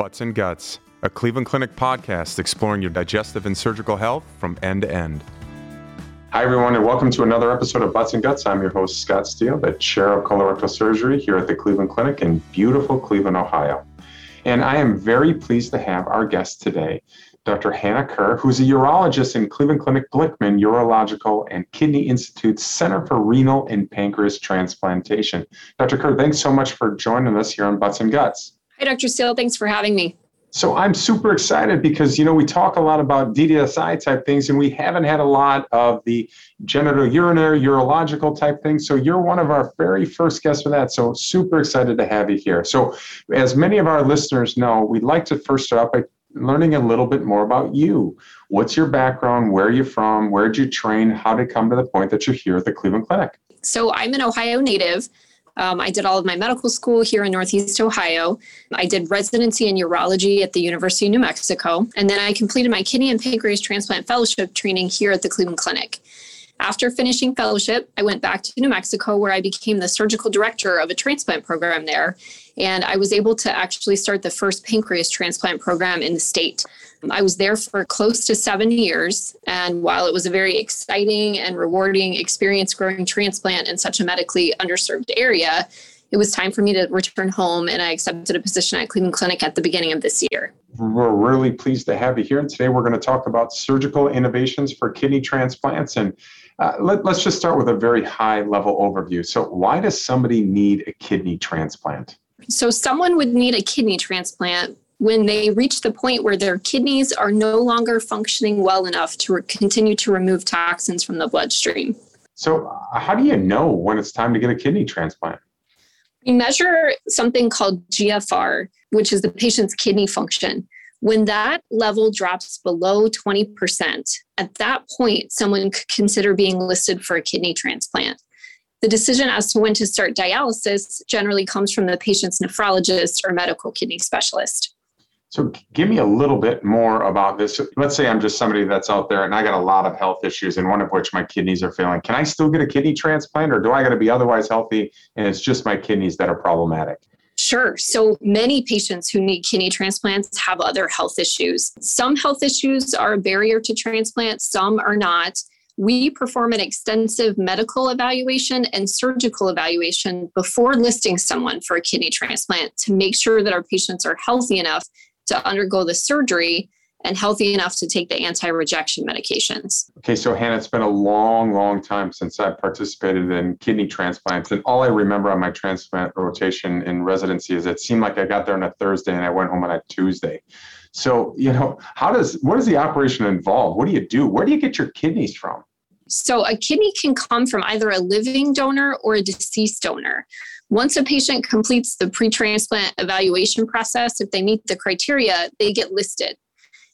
Butts and Guts, a Cleveland Clinic podcast exploring your digestive and surgical health from end to end. Hi, everyone, and welcome to another episode of Butts and Guts. I'm your host, Scott Steele, the chair of colorectal surgery here at the Cleveland Clinic in beautiful Cleveland, Ohio. And I am very pleased to have our guest today, Dr. Hannah Kerr, who's a urologist in Cleveland Clinic Glickman Urological and Kidney Institute Center for Renal and Pancreas Transplantation. Dr. Kerr, thanks so much for joining us here on Butts and Guts. Hi, Dr. Steele. Thanks for having me. So I'm super excited because you know we talk a lot about DDSI type things, and we haven't had a lot of the genital urinary urological type things. So you're one of our very first guests for that. So super excited to have you here. So as many of our listeners know, we'd like to first start by learning a little bit more about you. What's your background? Where are you from? Where did you train? How did it come to the point that you're here at the Cleveland Clinic? So I'm an Ohio native. Um, I did all of my medical school here in Northeast Ohio. I did residency in urology at the University of New Mexico. And then I completed my kidney and pancreas transplant fellowship training here at the Cleveland Clinic. After finishing fellowship, I went back to New Mexico where I became the surgical director of a transplant program there. And I was able to actually start the first pancreas transplant program in the state. I was there for close to seven years. And while it was a very exciting and rewarding experience growing transplant in such a medically underserved area, it was time for me to return home and I accepted a position at Cleveland Clinic at the beginning of this year. We're really pleased to have you here. And today we're going to talk about surgical innovations for kidney transplants. And uh, let, let's just start with a very high level overview. So, why does somebody need a kidney transplant? So, someone would need a kidney transplant when they reach the point where their kidneys are no longer functioning well enough to re- continue to remove toxins from the bloodstream. So, uh, how do you know when it's time to get a kidney transplant? We measure something called GFR, which is the patient's kidney function. When that level drops below 20%, at that point, someone could consider being listed for a kidney transplant. The decision as to when to start dialysis generally comes from the patient's nephrologist or medical kidney specialist. So, give me a little bit more about this. Let's say I'm just somebody that's out there and I got a lot of health issues, and one of which my kidneys are failing. Can I still get a kidney transplant, or do I got to be otherwise healthy and it's just my kidneys that are problematic? Sure. So many patients who need kidney transplants have other health issues. Some health issues are a barrier to transplant, some are not. We perform an extensive medical evaluation and surgical evaluation before listing someone for a kidney transplant to make sure that our patients are healthy enough to undergo the surgery and healthy enough to take the anti-rejection medications. Okay, so Hannah, it's been a long, long time since I participated in kidney transplants, and all I remember on my transplant rotation in residency is it seemed like I got there on a Thursday and I went home on a Tuesday. So, you know, how does what does the operation involve? What do you do? Where do you get your kidneys from? So, a kidney can come from either a living donor or a deceased donor. Once a patient completes the pre transplant evaluation process, if they meet the criteria, they get listed.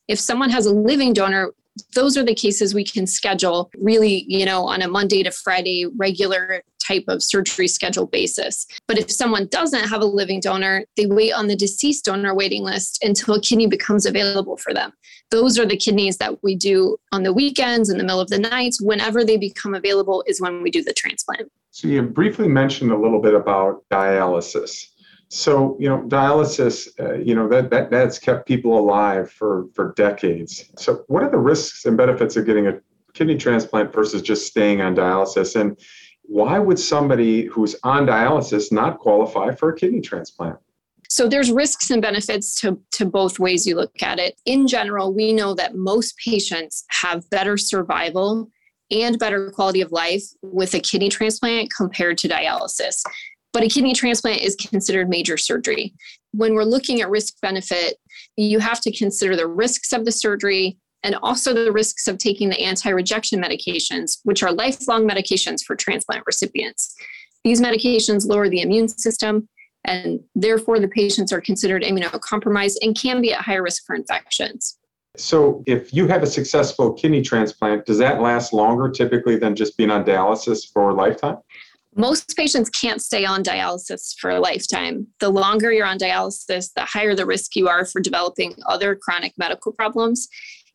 If someone has a living donor, those are the cases we can schedule really, you know, on a Monday to Friday regular type of surgery schedule basis. But if someone doesn't have a living donor, they wait on the deceased donor waiting list until a kidney becomes available for them. Those are the kidneys that we do on the weekends, in the middle of the nights, whenever they become available is when we do the transplant. So you briefly mentioned a little bit about dialysis. So, you know, dialysis, uh, you know, that, that that's kept people alive for, for decades. So, what are the risks and benefits of getting a kidney transplant versus just staying on dialysis? And why would somebody who's on dialysis not qualify for a kidney transplant? So there's risks and benefits to, to both ways you look at it. In general, we know that most patients have better survival and better quality of life with a kidney transplant compared to dialysis but a kidney transplant is considered major surgery. When we're looking at risk benefit, you have to consider the risks of the surgery and also the risks of taking the anti rejection medications, which are lifelong medications for transplant recipients. These medications lower the immune system, and therefore the patients are considered immunocompromised and can be at higher risk for infections. So, if you have a successful kidney transplant, does that last longer typically than just being on dialysis for a lifetime? Most patients can't stay on dialysis for a lifetime. The longer you're on dialysis, the higher the risk you are for developing other chronic medical problems.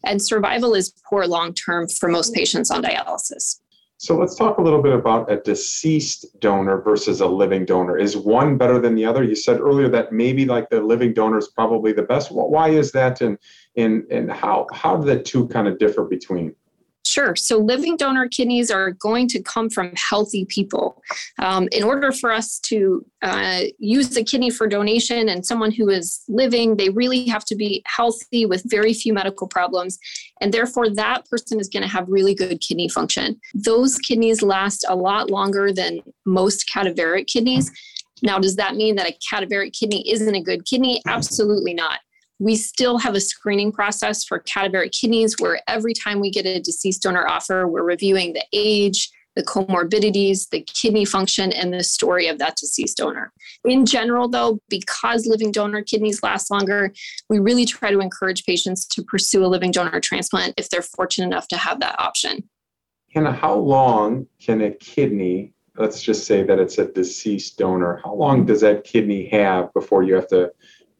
And survival is poor long term for most patients on dialysis. So let's talk a little bit about a deceased donor versus a living donor. Is one better than the other? You said earlier that maybe like the living donor is probably the best. Why is that, and and and how how do the two kind of differ between? Sure. So living donor kidneys are going to come from healthy people. Um, in order for us to uh, use the kidney for donation and someone who is living, they really have to be healthy with very few medical problems. And therefore, that person is going to have really good kidney function. Those kidneys last a lot longer than most cadaveric kidneys. Now, does that mean that a cadaveric kidney isn't a good kidney? Absolutely not we still have a screening process for cadaveric kidneys where every time we get a deceased donor offer, we're reviewing the age, the comorbidities, the kidney function, and the story of that deceased donor. In general, though, because living donor kidneys last longer, we really try to encourage patients to pursue a living donor transplant if they're fortunate enough to have that option. Hannah, how long can a kidney, let's just say that it's a deceased donor, how long does that kidney have before you have to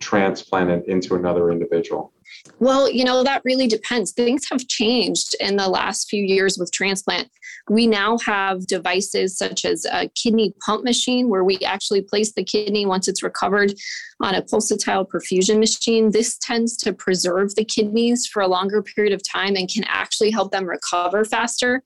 transplanted into another individual? Well, you know, that really depends. Things have changed in the last few years with transplant. We now have devices such as a kidney pump machine where we actually place the kidney once it's recovered on a pulsatile perfusion machine. This tends to preserve the kidneys for a longer period of time and can actually help them recover faster.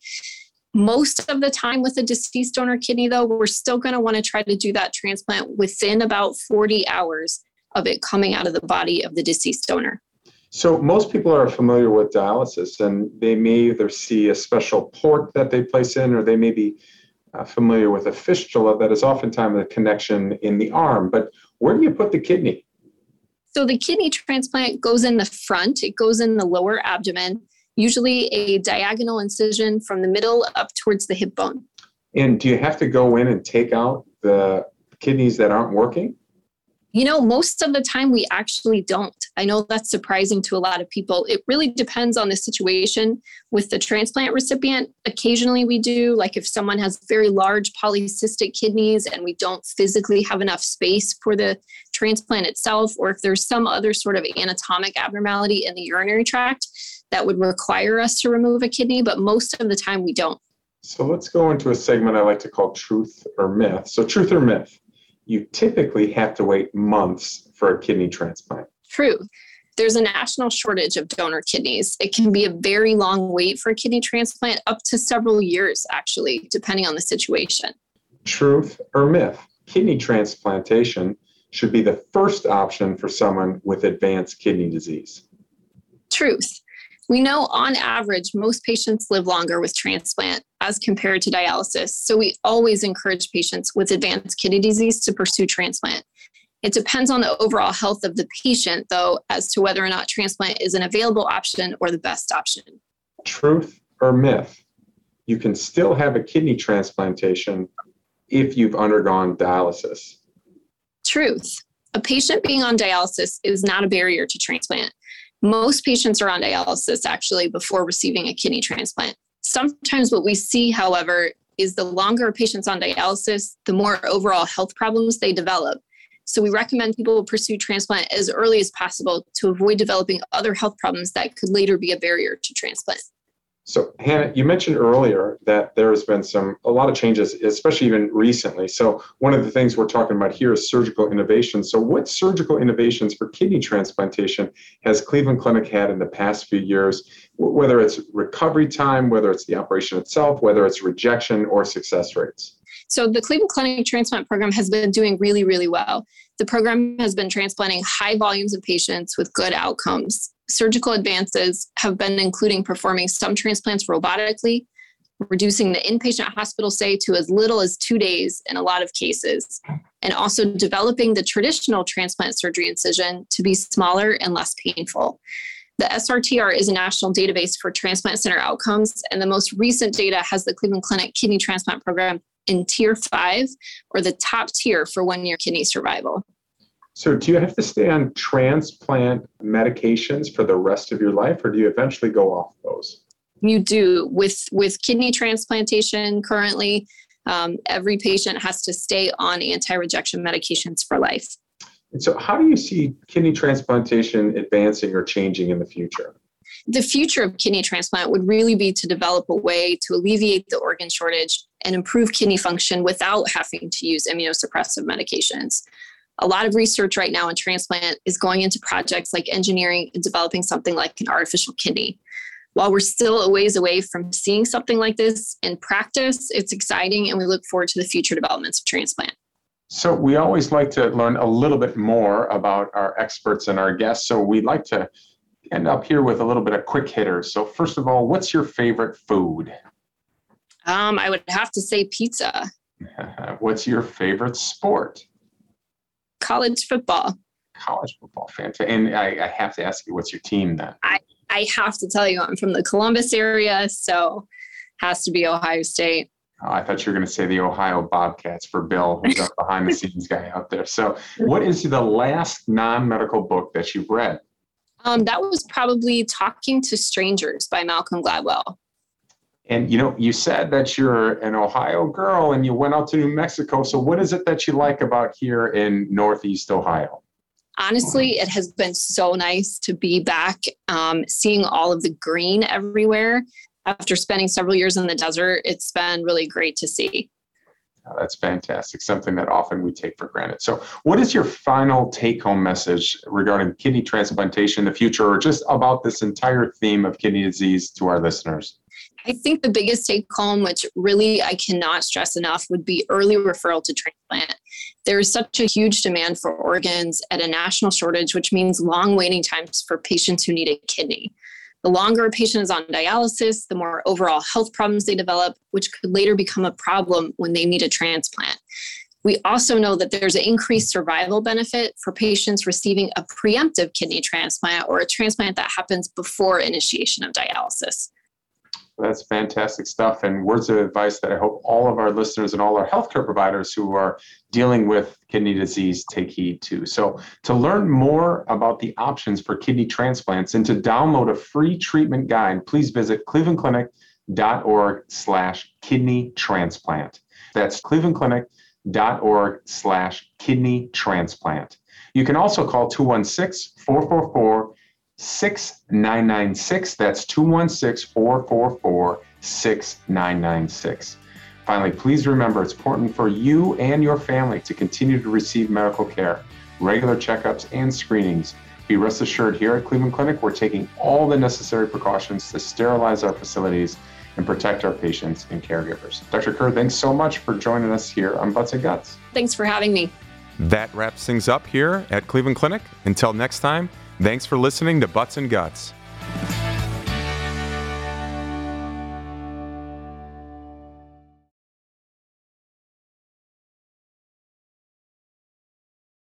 Most of the time with a deceased donor kidney, though, we're still going to want to try to do that transplant within about 40 hours of it coming out of the body of the deceased donor. So, most people are familiar with dialysis and they may either see a special port that they place in or they may be uh, familiar with a fistula that is oftentimes a connection in the arm. But where do you put the kidney? So, the kidney transplant goes in the front, it goes in the lower abdomen, usually a diagonal incision from the middle up towards the hip bone. And do you have to go in and take out the kidneys that aren't working? You know, most of the time we actually don't. I know that's surprising to a lot of people. It really depends on the situation with the transplant recipient. Occasionally we do, like if someone has very large polycystic kidneys and we don't physically have enough space for the transplant itself, or if there's some other sort of anatomic abnormality in the urinary tract that would require us to remove a kidney, but most of the time we don't. So let's go into a segment I like to call truth or myth. So, truth or myth? You typically have to wait months for a kidney transplant. True. There's a national shortage of donor kidneys. It can be a very long wait for a kidney transplant, up to several years, actually, depending on the situation. Truth or myth? Kidney transplantation should be the first option for someone with advanced kidney disease. Truth. We know on average, most patients live longer with transplant as compared to dialysis. So we always encourage patients with advanced kidney disease to pursue transplant. It depends on the overall health of the patient, though, as to whether or not transplant is an available option or the best option. Truth or myth? You can still have a kidney transplantation if you've undergone dialysis. Truth. A patient being on dialysis is not a barrier to transplant. Most patients are on dialysis actually before receiving a kidney transplant. Sometimes what we see, however, is the longer patient's on dialysis, the more overall health problems they develop. So we recommend people pursue transplant as early as possible to avoid developing other health problems that could later be a barrier to transplant. So Hannah, you mentioned earlier that there has been some a lot of changes, especially even recently. So one of the things we're talking about here is surgical innovation. So what surgical innovations for kidney transplantation has Cleveland Clinic had in the past few years? Whether it's recovery time, whether it's the operation itself, whether it's rejection or success rates. So the Cleveland Clinic transplant program has been doing really, really well. The program has been transplanting high volumes of patients with good outcomes surgical advances have been including performing some transplants robotically, reducing the inpatient hospital stay to as little as two days in a lot of cases, and also developing the traditional transplant surgery incision to be smaller and less painful. The SRTR is a national database for transplant center outcomes, and the most recent data has the Cleveland Clinic Kidney Transplant Program in tier five, or the top tier for one year kidney survival. So, do you have to stay on transplant medications for the rest of your life, or do you eventually go off those? You do with with kidney transplantation. Currently, um, every patient has to stay on anti-rejection medications for life. And so, how do you see kidney transplantation advancing or changing in the future? The future of kidney transplant would really be to develop a way to alleviate the organ shortage and improve kidney function without having to use immunosuppressive medications. A lot of research right now in transplant is going into projects like engineering and developing something like an artificial kidney. While we're still a ways away from seeing something like this in practice, it's exciting and we look forward to the future developments of transplant. So, we always like to learn a little bit more about our experts and our guests. So, we'd like to end up here with a little bit of quick hitters. So, first of all, what's your favorite food? Um, I would have to say pizza. what's your favorite sport? College football. College football, fantastic. And I, I have to ask you, what's your team then? I, I have to tell you, I'm from the Columbus area, so has to be Ohio State. Oh, I thought you were going to say the Ohio Bobcats for Bill, who's a behind the scenes guy out there. So, what is the last non medical book that you've read? Um, that was probably Talking to Strangers by Malcolm Gladwell. And you know, you said that you're an Ohio girl and you went out to New Mexico. So, what is it that you like about here in Northeast Ohio? Honestly, it has been so nice to be back, um, seeing all of the green everywhere. After spending several years in the desert, it's been really great to see. Oh, that's fantastic. Something that often we take for granted. So, what is your final take home message regarding kidney transplantation in the future, or just about this entire theme of kidney disease to our listeners? I think the biggest take home, which really I cannot stress enough, would be early referral to transplant. There is such a huge demand for organs at a national shortage, which means long waiting times for patients who need a kidney. The longer a patient is on dialysis, the more overall health problems they develop, which could later become a problem when they need a transplant. We also know that there's an increased survival benefit for patients receiving a preemptive kidney transplant or a transplant that happens before initiation of dialysis. That's fantastic stuff and words of advice that I hope all of our listeners and all our healthcare providers who are dealing with kidney disease take heed to. So, to learn more about the options for kidney transplants and to download a free treatment guide, please visit clevelandclinic.org slash kidney transplant. That's clevelandclinic.org slash kidney transplant. You can also call 216 444 6996. That's 216 444 6996. Finally, please remember it's important for you and your family to continue to receive medical care, regular checkups, and screenings. Be rest assured here at Cleveland Clinic, we're taking all the necessary precautions to sterilize our facilities and protect our patients and caregivers. Dr. Kerr, thanks so much for joining us here on Butts and Guts. Thanks for having me. That wraps things up here at Cleveland Clinic. Until next time, Thanks for listening to Butts and Guts.